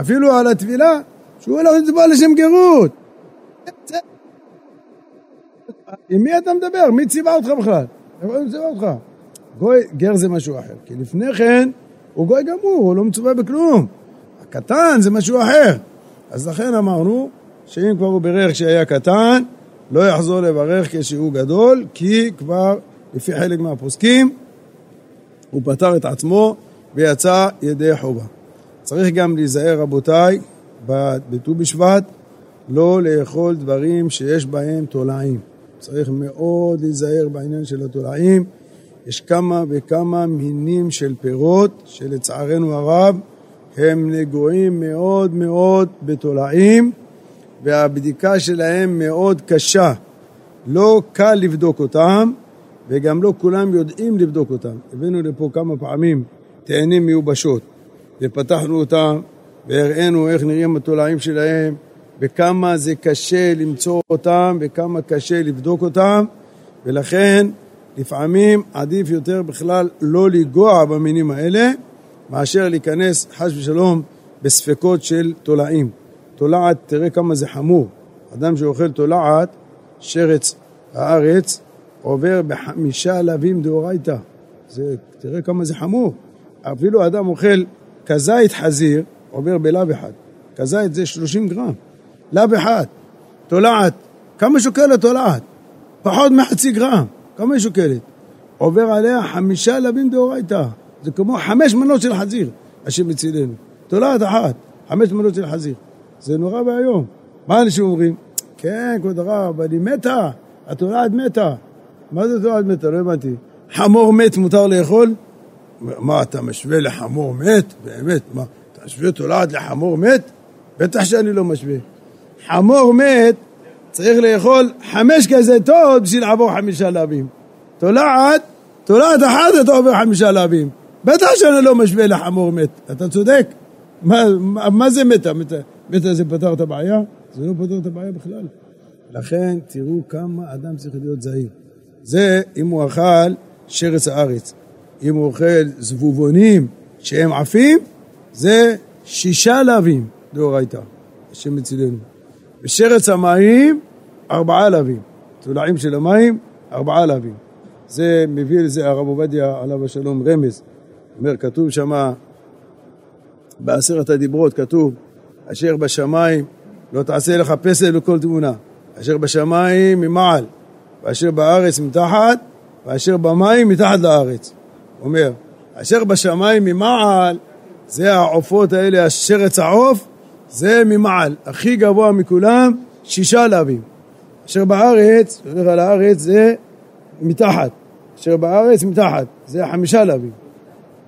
אפילו על הטבילה, שהוא הולך לצבוע לשם גרות. עם מי אתה מדבר? מי ציווה אותך בכלל? מי ציווה אותך? גוי, גר זה משהו אחר. כי לפני כן, הוא גוי גמור, הוא לא מצווה בכלום. הקטן זה משהו אחר. אז לכן אמרנו, שאם כבר הוא בירך כשהיה קטן, לא יחזור לברך כשהוא גדול, כי כבר, לפי חלק מהפוסקים, הוא פטר את עצמו ויצא ידי חובה. צריך גם להיזהר, רבותיי, בט"ו בשבט, לא לאכול דברים שיש בהם תולעים. צריך מאוד להיזהר בעניין של התולעים. יש כמה וכמה מינים של פירות שלצערנו הרב הם נגועים מאוד מאוד בתולעים והבדיקה שלהם מאוד קשה. לא קל לבדוק אותם וגם לא כולם יודעים לבדוק אותם. הבאנו לפה כמה פעמים תאנים מיובשות ופתחנו אותם והראינו איך נראים התולעים שלהם וכמה זה קשה למצוא אותם וכמה קשה לבדוק אותם ולכן לפעמים עדיף יותר בכלל לא לנגוע במינים האלה מאשר להיכנס חס ושלום בספקות של תולעים. תולעת, תראה כמה זה חמור. אדם שאוכל תולעת, שרץ הארץ, עובר בחמישה לווים דאורייתא. תראה כמה זה חמור. אפילו אדם אוכל כזית חזיר, עובר בלאו אחד. כזית זה 30 גרם. לאו אחד. תולעת, כמה שוקלת תולעת? פחות מחצי גרם, כמה היא שוקלת? עובר עליה חמישה לבים דאורייתא. זה כמו חמש מנות של חזיר, השם מצילנו. תולעת אחת, חמש מנות של חזיר. זה נורא ואיום. מה אנשים אומרים? כן, כבוד הרב, היא מתה, התולעת מתה. מה זה תולעת מתה? לא הבנתי. חמור מת מותר לאכול? מה, אתה משווה לחמור מת? באמת, מה, אתה משווה תולעת לחמור מת? בטח שאני לא משווה. חמור מת צריך לאכול חמש כזה טוב בשביל לעבור חמישה להבים. תולעת, תולעת אחת אתה עובר חמישה להבים. בטח שאני לא משווה לחמור מת, אתה צודק. מה, מה, מה זה מתה? מתה? מתה זה פתר את הבעיה? זה לא פותר את הבעיה בכלל. לכן תראו כמה אדם צריך להיות זהיר. זה אם הוא אכל שרץ הארץ. אם הוא אוכל זבובונים שהם עפים, זה שישה להבים דאורייתא, השם מצילנו. בשרץ המים, ארבעה להבים. תולעים של המים, ארבעה להבים. זה מביא לזה הרב עובדיה עליו השלום רמז. אומר, כתוב שמה, בעשרת הדיברות כתוב, אשר בשמיים לא תעשה לך פסל לכל תמונה, אשר בשמיים ממעל, ואשר בארץ מתחת, ואשר במים מתחת לארץ. אומר, אשר בשמיים ממעל, זה העופות האלה, השרץ העוף, זה ממעל, הכי גבוה מכולם, שישה להבים. אשר בארץ, הולך על הארץ, זה מתחת. אשר בארץ מתחת, זה חמישה להבים.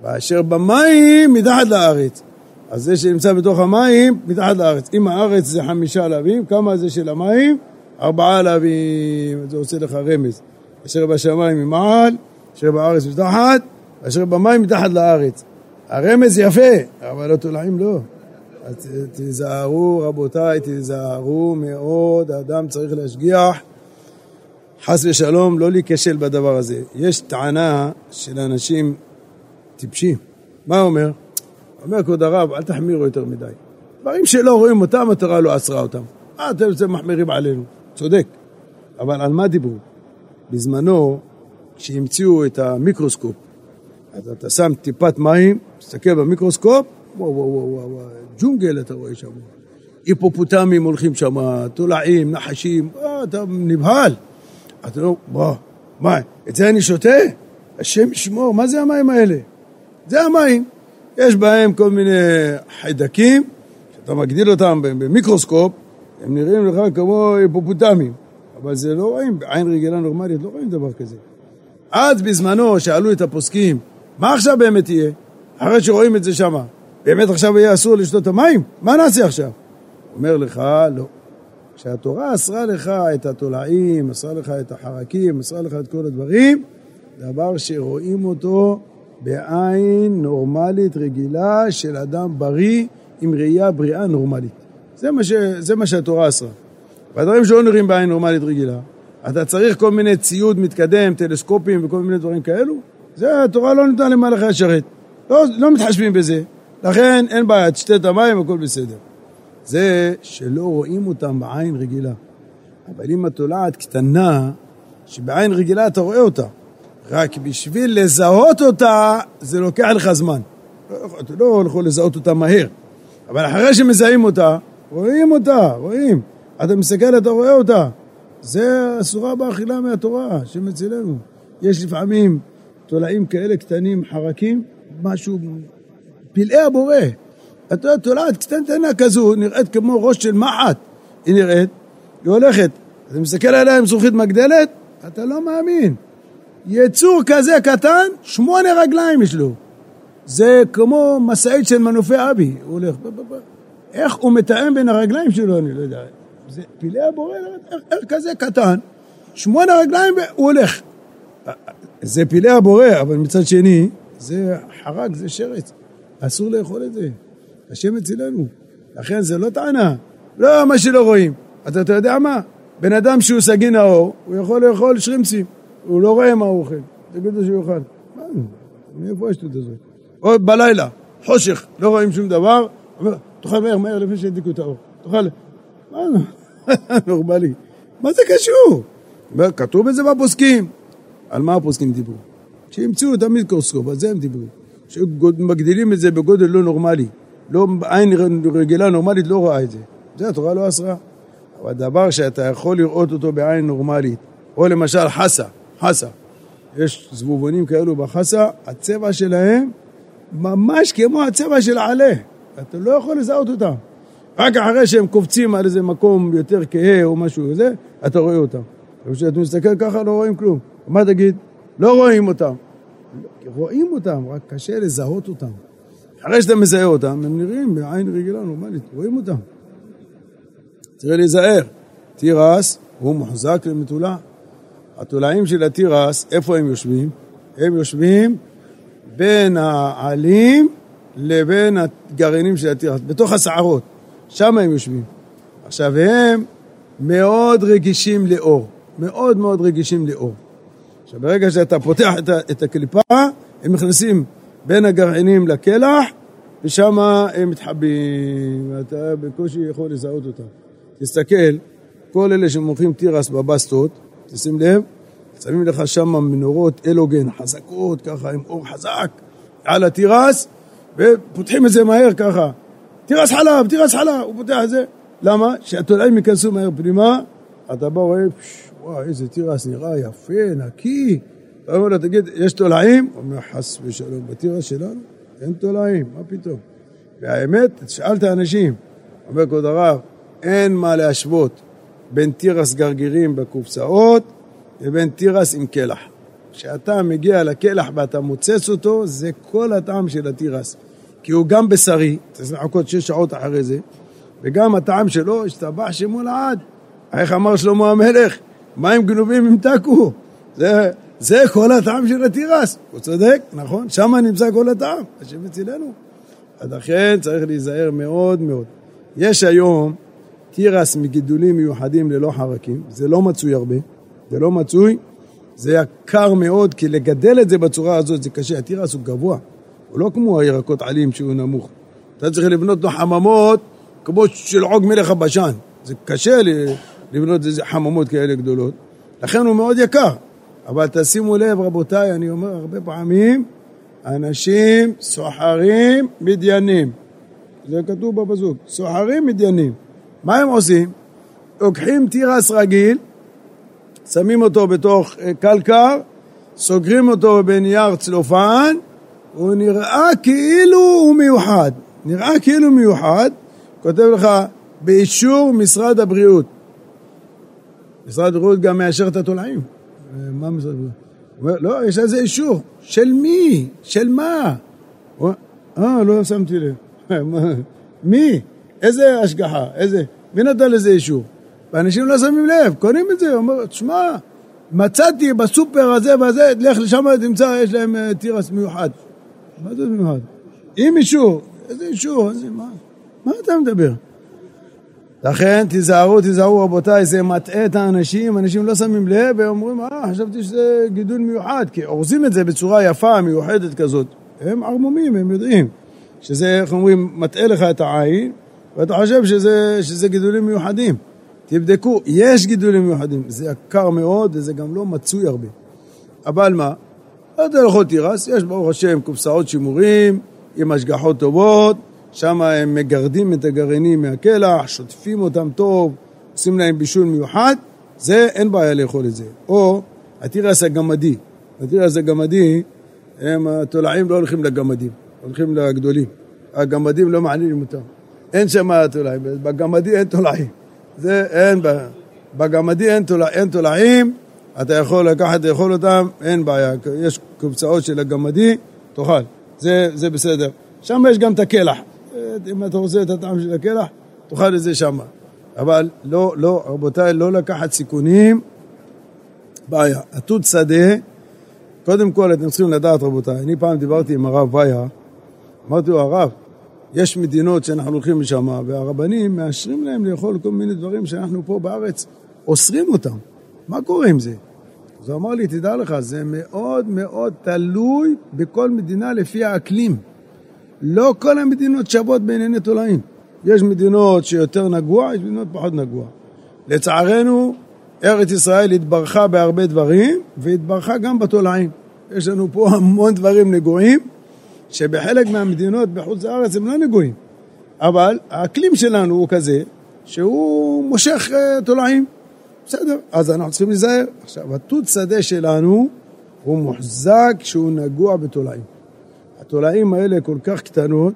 ואשר במים מתחת לארץ. אז זה שנמצא בתוך המים, מתחת לארץ. אם הארץ זה חמישה להבים, כמה זה של המים? ארבעה להבים, זה עושה לך רמז. אשר בשמיים ממעל, אשר בארץ מתחת, אשר במים מתחת לארץ. הרמז יפה, אבל התולעים לא. אז תיזהרו רבותיי, תיזהרו מאוד, האדם צריך להשגיח, חס ושלום, לא להיכשל בדבר הזה. יש טענה של אנשים טיפשים. מה אומר? אומר כבוד הרב, אל תחמירו יותר מדי. דברים שלא רואים אותם, התורה לא אסרה אותם. אה, אתם מחמירים עלינו. צודק. אבל על מה דיברו? בזמנו, כשהמציאו את המיקרוסקופ, אז אתה שם טיפת מים, תסתכל במיקרוסקופ, וואו וואו וואו וואו, ג'ונגל אתה רואה שם. היפופוטמים הולכים שם, תולעים, נחשים, אה, אתה נבהל. אתה לא, בוא, מה, את זה אני שותה? השם ישמור, מה זה המים האלה? זה המים. יש בהם כל מיני חיידקים, שאתה מגדיל אותם במיקרוסקופ, הם נראים לך כמו היפופוטמים, אבל זה לא רואים, בעין רגילה נורמלית לא רואים דבר כזה. אז בזמנו שאלו את הפוסקים, מה עכשיו באמת יהיה? אחרי שרואים את זה שמה, באמת עכשיו יהיה אסור לשתות את המים? מה נעשה עכשיו? אומר לך, לא. כשהתורה אסרה לך את התולעים, אסרה לך את החרקים, אסרה לך את כל הדברים, דבר שרואים אותו בעין נורמלית רגילה של אדם בריא עם ראייה בריאה נורמלית. זה מה, ש... זה מה שהתורה אסרה. והדברים שלא נראים בעין נורמלית רגילה, אתה צריך כל מיני ציוד מתקדם, טלסקופים וכל מיני דברים כאלו, זה התורה לא ניתנה למה לך לשרת. לא, לא מתחשבים בזה, לכן אין בעיה, תשתה את המים, הכל בסדר. זה שלא רואים אותם בעין רגילה. אבל אם התולעת קטנה, שבעין רגילה אתה רואה אותה, רק בשביל לזהות אותה, זה לוקח לך זמן. לא יכול לזהות אותה מהר, אבל אחרי שמזהים אותה, רואים אותה, רואים. אתה מסתכל, אתה רואה אותה. זה אסורה באכילה מהתורה, שמצילנו. יש לפעמים תולעים כאלה קטנים, חרקים, משהו, פלאי הבורא. אתה יודע, תולעת קטנטנה כזו, נראית כמו ראש של מחט. היא נראית, היא הולכת. אתה מסתכל עליה עם זכוכית מגדלת, אתה לא מאמין. יצור כזה קטן, שמונה רגליים יש לו. זה כמו משאית של מנופי אבי, הוא הולך. איך הוא מתאם בין הרגליים שלו, אני לא יודע. זה פלאי הבורא, איך, איך כזה קטן, שמונה רגליים והוא הולך. זה פלאי הבורא, אבל מצד שני, זה חרק, זה שרץ. אסור לאכול את זה. השם אצלנו. לכן זה לא טענה. לא מה שלא רואים. אתה, אתה יודע מה? בן אדם שהוא סגי נאור, הוא יכול לאכול שרימפסים. הוא לא רואה מה הוא אוכל. תגיד לו שהוא יאכל. מה? מאיפה השטות הזאת? או בלילה, חושך, לא רואים שום דבר. אומר, תאכל מהר, מהר, לפני שידליקו את האור. תאכל. מה? נורמלי. מה זה קשור? כתוב את זה בפוסקים. על מה הפוסקים דיברו? שהמציאו את המיקרוסקופ, על זה הם דיברו. שמגדילים את זה בגודל לא נורמלי. לא, עין רגילה נורמלית לא רואה את זה. זה התורה לא אסרה. אבל דבר שאתה יכול לראות אותו בעין נורמלית, או למשל חסה, חסה. יש זבובונים כאלו בחסה, הצבע שלהם ממש כמו הצבע של העלה. אתה לא יכול לזהות אותם. רק אחרי שהם קופצים על איזה מקום יותר כהה או משהו כזה, אתה רואה אותם. וכשאתה מסתכל ככה לא רואים כלום. מה תגיד? לא רואים אותם. רואים אותם, רק קשה לזהות אותם. אחרי שאתה מזהה אותם, הם נראים בעין רגילה נורמלית, רואים אותם. צריך להיזהר. תירס הוא מוחזק למתולה. התולעים של התירס, איפה הם יושבים? הם יושבים בין העלים לבין הגרעינים של התירס, בתוך הסערות. שם הם יושבים. עכשיו, הם מאוד רגישים לאור. מאוד מאוד רגישים לאור. עכשיו, ברגע שאתה פותח את הקליפה, הם נכנסים בין הגרעינים לקלח, ושם הם מתחבאים, ואתה בקושי יכול לזהות אותם. תסתכל, כל אלה שמוכרים תירס בבסטות, תשים לב, שמים לך שם מנורות אלוגן חזקות, ככה עם אור חזק, על התירס, ופותחים את זה מהר ככה. תירס חלב, תירס חלב, הוא פותח את זה. למה? שהתולעים ייכנסו מהר פנימה, אתה בא ורואה, וואי, איזה תירס נראה יפה, נקי. אתה אומר לו, תגיד, יש תולעים? הוא אומר, חס ושלום, בתירס שלנו אין תולעים, מה פתאום? והאמת, תשאל את האנשים, אומר כבוד הרב, אין מה להשוות בין תירס גרגירים בקופסאות לבין תירס עם קלח. כשאתה מגיע לקלח ואתה מוצץ אותו, זה כל הטעם של התירס. כי הוא גם בשרי, צריך לחכות שש שעות אחרי זה, וגם הטעם שלו, השתבח שמו לעד. איך אמר שלמה המלך? מים גנובים ימתקו. זה, זה כל הטעם של התירס. הוא צודק, נכון? שם נמצא כל הטעם, השם אצלנו. אז לכן צריך להיזהר מאוד מאוד. יש היום תירס מגידולים מיוחדים ללא חרקים, זה לא מצוי הרבה, זה לא מצוי, זה יקר מאוד, כי לגדל את זה בצורה הזאת זה קשה. התירס הוא גבוה, הוא לא כמו הירקות עלים שהוא נמוך. אתה צריך לבנות לו חממות כמו של עוג מלך הבשן. זה קשה לבנות איזה חממות כאלה גדולות, לכן הוא מאוד יקר. אבל תשימו לב, רבותיי, אני אומר הרבה פעמים, אנשים סוחרים מדיינים. זה כתוב בפסוק, סוחרים מדיינים. מה הם עושים? לוקחים תירס רגיל, שמים אותו בתוך אה, קלקר, סוגרים אותו בנייר צלופן, הוא נראה כאילו הוא מיוחד. נראה כאילו מיוחד, כותב לך, באישור משרד הבריאות. משרד הבריאות גם מאשר את התולעים. מה משרד הבריאות? הוא אומר, לא, יש לזה אישור. של מי? של מה? אה, לא שמתי לב. מי? איזה השגחה? איזה... מי נתן לזה אישור? ואנשים לא שמים לב, קונים את זה, אומר, תשמע, מצאתי בסופר הזה והזה, לך לשם תמצא, יש להם אה, תירס מיוחד. מה זה מיוחד? עם אישור. איזה אישור? איזה מה? מה אתה מדבר? לכן תיזהרו, תיזהרו רבותיי, זה מטעה את האנשים, אנשים לא שמים לב ואומרים, אה, חשבתי שזה גידול מיוחד, כי אורזים את זה בצורה יפה, מיוחדת כזאת. הם ערמומים, הם יודעים שזה, איך אומרים, מטעה לך את העין, ואתה חושב שזה, שזה גידולים מיוחדים. תבדקו, יש גידולים מיוחדים, זה יקר מאוד וזה גם לא מצוי הרבה. אבל מה? אתה יכול תירס, יש ברוך השם קופסאות שימורים עם השגחות טובות, שם הם מגרדים את הגרעינים מהקלח, שוטפים אותם טוב, עושים להם בישול מיוחד, זה אין בעיה לאכול את זה. או התירס הגמדי, התירס הגמדי, הם התולעים לא הולכים לגמדים, הולכים לגדולים. הגמדים לא מעניינים אותם. אין שם תולעים, בגמדי אין תולעים. זה אין, בגמדי אין, תולע, אין תולעים, אתה יכול לקחת, לאכול אותם, אין בעיה. יש קופצאות של הגמדי, תאכל, זה, זה בסדר. שם יש גם את הקלח. אם אתה רוצה את הטעם של הקלח, תאכל את זה שם. אבל לא, לא, רבותיי, לא לקחת סיכונים, בעיה. התות שדה, קודם כל אתם צריכים לדעת, רבותיי, אני פעם דיברתי עם הרב ויה, אמרתי לו, הרב, יש מדינות שאנחנו הולכים לשם, והרבנים מאשרים להם לאכול כל מיני דברים שאנחנו פה בארץ אוסרים אותם. מה קורה עם זה? אז הוא אמר לי, תדע לך, זה מאוד מאוד תלוי בכל מדינה לפי האקלים. לא כל המדינות שוות בענייני תולעים. יש מדינות שיותר נגוע, יש מדינות פחות נגוע. לצערנו, ארץ ישראל התברכה בהרבה דברים, והתברכה גם בתולעים. יש לנו פה המון דברים נגועים, שבחלק מהמדינות בחוץ לארץ הם לא נגועים. אבל האקלים שלנו הוא כזה, שהוא מושך אה, תולעים. בסדר, אז אנחנו צריכים להיזהר. עכשיו, התות שדה שלנו הוא מוחזק כשהוא נגוע בתולעים. התולעים האלה כל כך קטנות,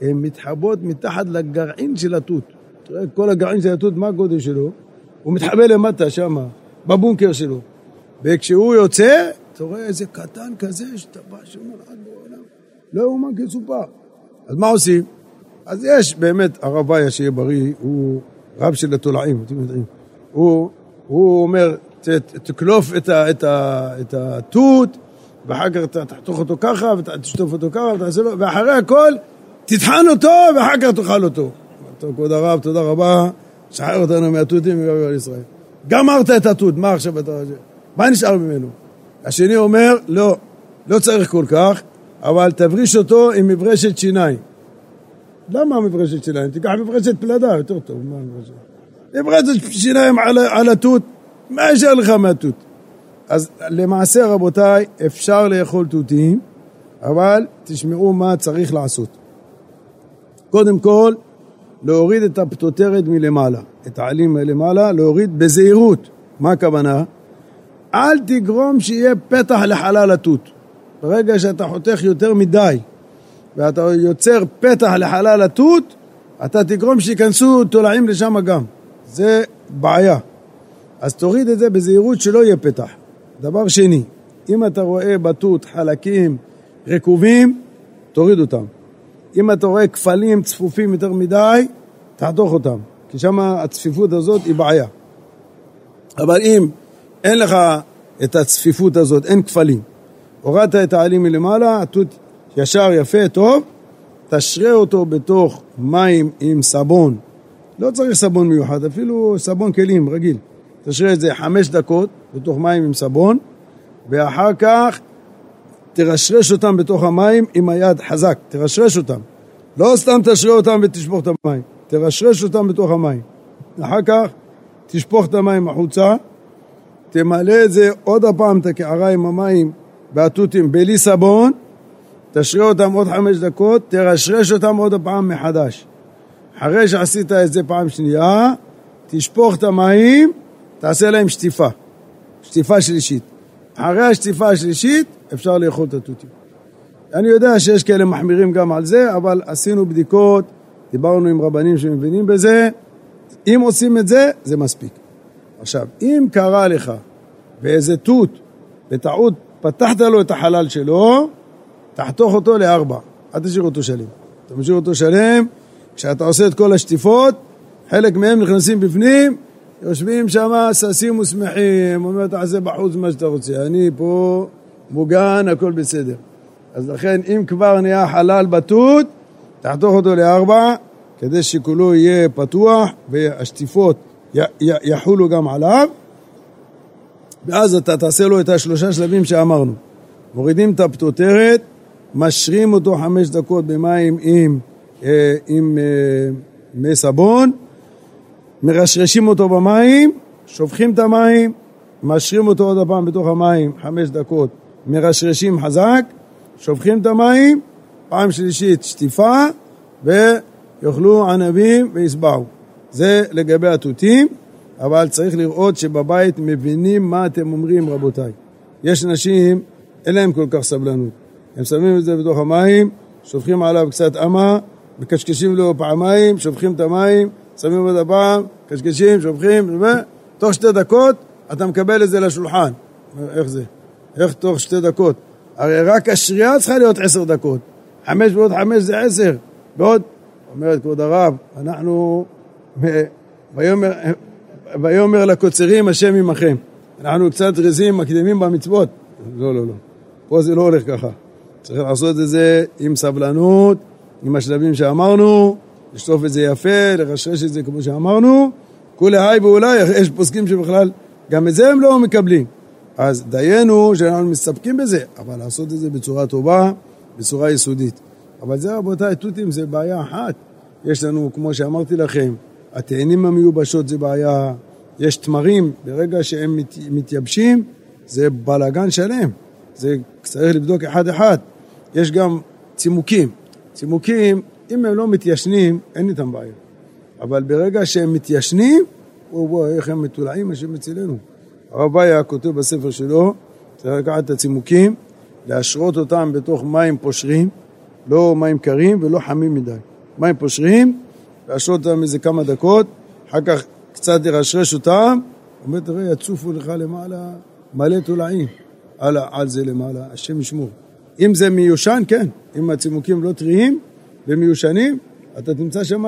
הן מתחבות מתחת לגרעין של התות. תראה, כל הגרעין של התות, מה הגודל שלו? הוא מתחבא למטה שם, בבונקר שלו. וכשהוא יוצא, אתה רואה איזה קטן כזה שם עד בעולם. לא יאומן כסופר. אז מה עושים? אז יש באמת, הרב ויה, שיהיה בריא, הוא רב של התולעים, אתם יודעים. הוא, הוא אומר, ת, תקלוף את, התות, ואחר כך תחתוך אותו ככה, ותשטוף אותו ככה, ותעשה לו, ואחרי הכל, תטחן אותו, ואחר כך תאכל אותו. טוב, כבוד הרב, תודה רבה, שחרר אותנו מהתותים מגבי ישראל. גמרת את התות, מה עכשיו אתה... מה נשאר ממנו? השני אומר, לא, לא צריך כל כך, אבל תבריש אותו עם מברשת שיניים. למה מברשת שיניים? תיקח מברשת פלדה, יותר טוב. מה מברשת? מברשת שיניים על, על התות, מה יישאר לך מהתות? אז למעשה, רבותיי, אפשר לאכול תותים, אבל תשמעו מה צריך לעשות. קודם כל, להוריד את הפטוטרת מלמעלה, את העלים מלמעלה, להוריד בזהירות. מה הכוונה? אל תגרום שיהיה פתח לחלל התות. ברגע שאתה חותך יותר מדי ואתה יוצר פתח לחלל התות, אתה תגרום שייכנסו תולעים לשם גם. זה בעיה. אז תוריד את זה בזהירות שלא יהיה פתח. דבר שני, אם אתה רואה בתות חלקים רקובים, תוריד אותם. אם אתה רואה כפלים צפופים יותר מדי, תחתוך אותם, כי שם הצפיפות הזאת היא בעיה. אבל אם אין לך את הצפיפות הזאת, אין כפלים, הורדת את העלים מלמעלה, התות ישר, יפה, טוב, תשרה אותו בתוך מים עם סבון. לא צריך סבון מיוחד, אפילו סבון כלים רגיל. תשרה את זה חמש דקות בתוך מים עם סבון, ואחר כך תרשרש אותם בתוך המים עם היד חזק, תרשרש אותם. לא סתם תשרה אותם ותשפוך את המים, תרשרש אותם בתוך המים. אחר כך תשפוך את המים החוצה, תמלא את זה עוד הפעם, את הקערה עם המים והתותים בלי סבון, תשרה אותם עוד חמש דקות, תרשרש אותם עוד הפעם מחדש. אחרי שעשית את זה פעם שנייה, תשפוך את המים, תעשה להם שטיפה, שטיפה שלישית. אחרי השטיפה השלישית אפשר לאכול את התותים. אני יודע שיש כאלה מחמירים גם על זה, אבל עשינו בדיקות, דיברנו עם רבנים שמבינים בזה, אם עושים את זה, זה מספיק. עכשיו, אם קרה לך באיזה תות, בטעות פתחת לו את החלל שלו, תחתוך אותו לארבע, אל תשאיר אותו שלם. אתה משאיר אותו שלם, כשאתה עושה את כל השטיפות, חלק מהם נכנסים בפנים, יושבים שם ששים ושמחים, אומר תעשה בחוץ מה שאתה רוצה, אני פה מוגן, הכל בסדר. אז לכן אם כבר נהיה חלל בתות, תחתוך אותו לארבע, כדי שכולו יהיה פתוח והשטיפות יחולו גם עליו, ואז אתה תעשה לו את השלושה שלבים שאמרנו. מורידים את הפטוטרת, משרים אותו חמש דקות במים עם, אה, עם אה, מי סבון, מרשרשים אותו במים, שופכים את המים, משרים אותו עוד פעם בתוך המים חמש דקות, מרשרשים חזק, שופכים את המים, פעם שלישית שטיפה, ויאכלו ענבים ויסבעו. זה לגבי התותים, אבל צריך לראות שבבית מבינים מה אתם אומרים, רבותיי. יש אנשים, אין להם כל כך סבלנות. הם שמים את זה בתוך המים, שופכים עליו קצת אמה, מקשקשים לו פעמיים, שופכים את המים, שמים עוד הפעם, קשקשים, שופכים, תוך שתי דקות אתה מקבל את זה לשולחן. איך זה? איך תוך שתי דקות? הרי רק השריעה צריכה להיות עשר דקות. חמש ועוד חמש זה עשר. ועוד, אומרת כבוד הרב, אנחנו, ויאמר, ויאמר לקוצרים השם עמכם. אנחנו קצת רזים, מקדימים במצוות. לא, לא, לא. פה זה לא הולך ככה. צריך לעשות את זה עם סבלנות, עם השלבים שאמרנו, לשטוף את זה יפה, לרשרש את זה כמו שאמרנו. כולי היי ואולי, יש פוסקים שבכלל, גם את זה הם לא מקבלים. אז דיינו שאנחנו מסתפקים בזה, אבל לעשות את זה בצורה טובה, בצורה יסודית. אבל זה רבותיי, תותים זה בעיה אחת. יש לנו, כמו שאמרתי לכם, התאנים המיובשות זה בעיה, יש תמרים, ברגע שהם מת, מתייבשים, זה בלאגן שלם. זה צריך לבדוק אחד-אחד. יש גם צימוקים. צימוקים, אם הם לא מתיישנים, אין איתם בעיה. אבל ברגע שהם מתיישנים, וואו וואו, איך הם מתולעים, השם מצילנו. הרב אביה כותב בספר שלו, צריך לקחת את הצימוקים, להשרות אותם בתוך מים פושרים, לא מים קרים ולא חמים מדי. מים פושרים, להשרות אותם איזה כמה דקות, אחר כך קצת לרשרש אותם, אומר, תראה, יצופו לך למעלה מלא תולעים על, על זה למעלה, השם ישמור. אם זה מיושן, כן. אם הצימוקים לא טריים ומיושנים, אתה תמצא שם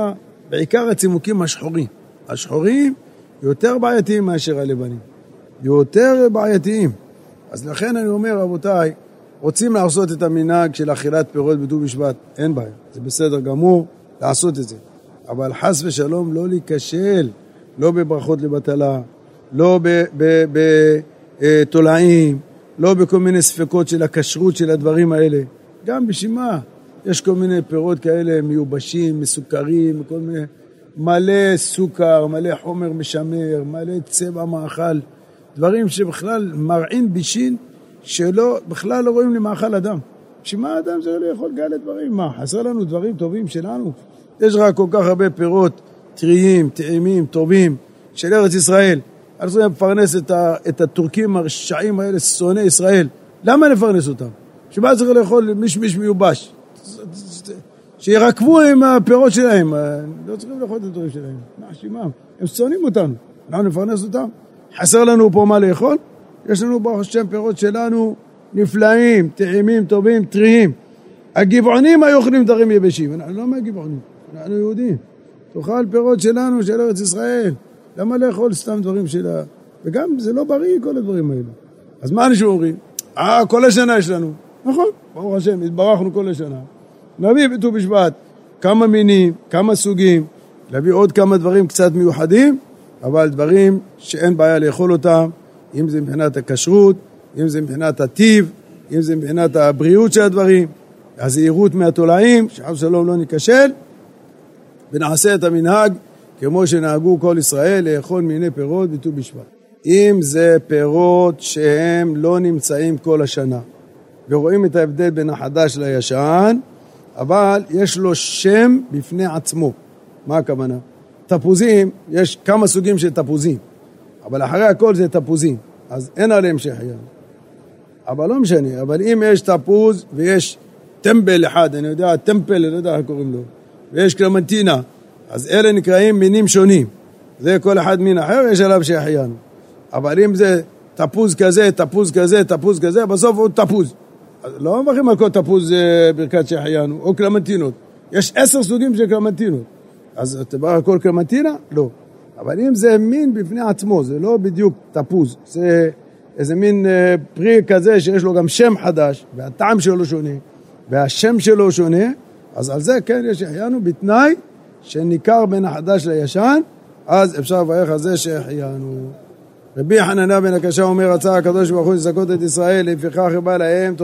בעיקר הצימוקים השחורים. השחורים יותר בעייתיים מאשר הלבנים. יותר בעייתיים. אז לכן אני אומר, רבותיי, רוצים לעשות את המנהג של אכילת פירות בט"ו בשבט, אין בעיה, זה בסדר גמור לעשות את זה. אבל חס ושלום לא להיכשל, לא בברכות לבטלה, לא בתולעים, לא בכל מיני ספקות של הכשרות של הדברים האלה. גם בשביל מה? יש כל מיני פירות כאלה מיובשים, מסוכרים, כל מיני... מלא סוכר, מלא חומר משמר, מלא צבע מאכל, דברים שבכלל מרעין בישין, שלא, בכלל לא רואים למאכל אדם. בשביל מה אדם צריך לאכול כאלה דברים? מה, חסר לנו דברים טובים שלנו? יש לך כל כך הרבה פירות טריים, טעימים, טובים של ארץ ישראל. אנחנו צריכים לפרנס את, ה, את הטורקים הרשעים האלה, שונאי ישראל. למה לפרנס אותם? בשביל מה צריך לאכול מישמיש מיובש? שירקבו עם הפירות שלהם, לא צריכים לאכול את הדברים שלהם, מה אשמם? הם שונאים אותנו, אנחנו נפרנס אותם? חסר לנו פה מה לאכול? יש לנו ברוך השם פירות שלנו נפלאים, טעימים, טובים, טריים. הגבעונים היו אוכלים דברים יבשים, אנחנו לא מהגבעונים, אנחנו יהודים. תאכל פירות שלנו, של ארץ ישראל. למה לאכול סתם דברים של ה... וגם זה לא בריא כל הדברים האלה. אז מה אנשים אומרים? אה, כל השנה יש לנו. נכון, ברוך השם, התברכנו כל השנה. נביא בט"ו בשבט כמה מינים, כמה סוגים, להביא עוד כמה דברים קצת מיוחדים, אבל דברים שאין בעיה לאכול אותם, אם זה מבחינת הכשרות, אם זה מבחינת הטיב, אם זה מבחינת הבריאות של הדברים, הזהירות מהתולעים, שחס ושלום לא ניכשל, ונעשה את המנהג כמו שנהגו כל ישראל לאכול מיני פירות בט"ו בשבט. אם זה פירות שהם לא נמצאים כל השנה, ורואים את ההבדל בין החדש לישן, אבל יש לו שם בפני עצמו. מה הכוונה? תפוזים, יש כמה סוגים של תפוזים, אבל אחרי הכל זה תפוזים, אז אין עליהם שהחיינו. אבל לא משנה, אבל אם יש תפוז ויש טמבל אחד, אני יודע, טמפל, אני לא יודע איך קוראים לו, ויש קלמנטינה, אז אלה נקראים מינים שונים. זה כל אחד מין אחר, יש עליו שהחיינו. אבל אם זה תפוז כזה, תפוז כזה, תפוז כזה, בסוף הוא תפוז. לא מברכים על כל תפוז אה, ברכת שהחיינו, או קלמנטינות. יש עשר סוגים של קלמנטינות. אז תברך על כל קלמנטינה? לא. אבל אם זה מין בפני עצמו, זה לא בדיוק תפוז, זה איזה מין אה, פרי כזה שיש לו גם שם חדש, והטעם שלו שונה, והשם שלו שונה, אז על זה כן יש שהחיינו בתנאי שניכר בין החדש לישן, אז אפשר לברך על זה שהחיינו. רבי חנניה בן הקשה אומר, רצה הקדוש ברוך הוא לזכות את ישראל, לפיכך בא להם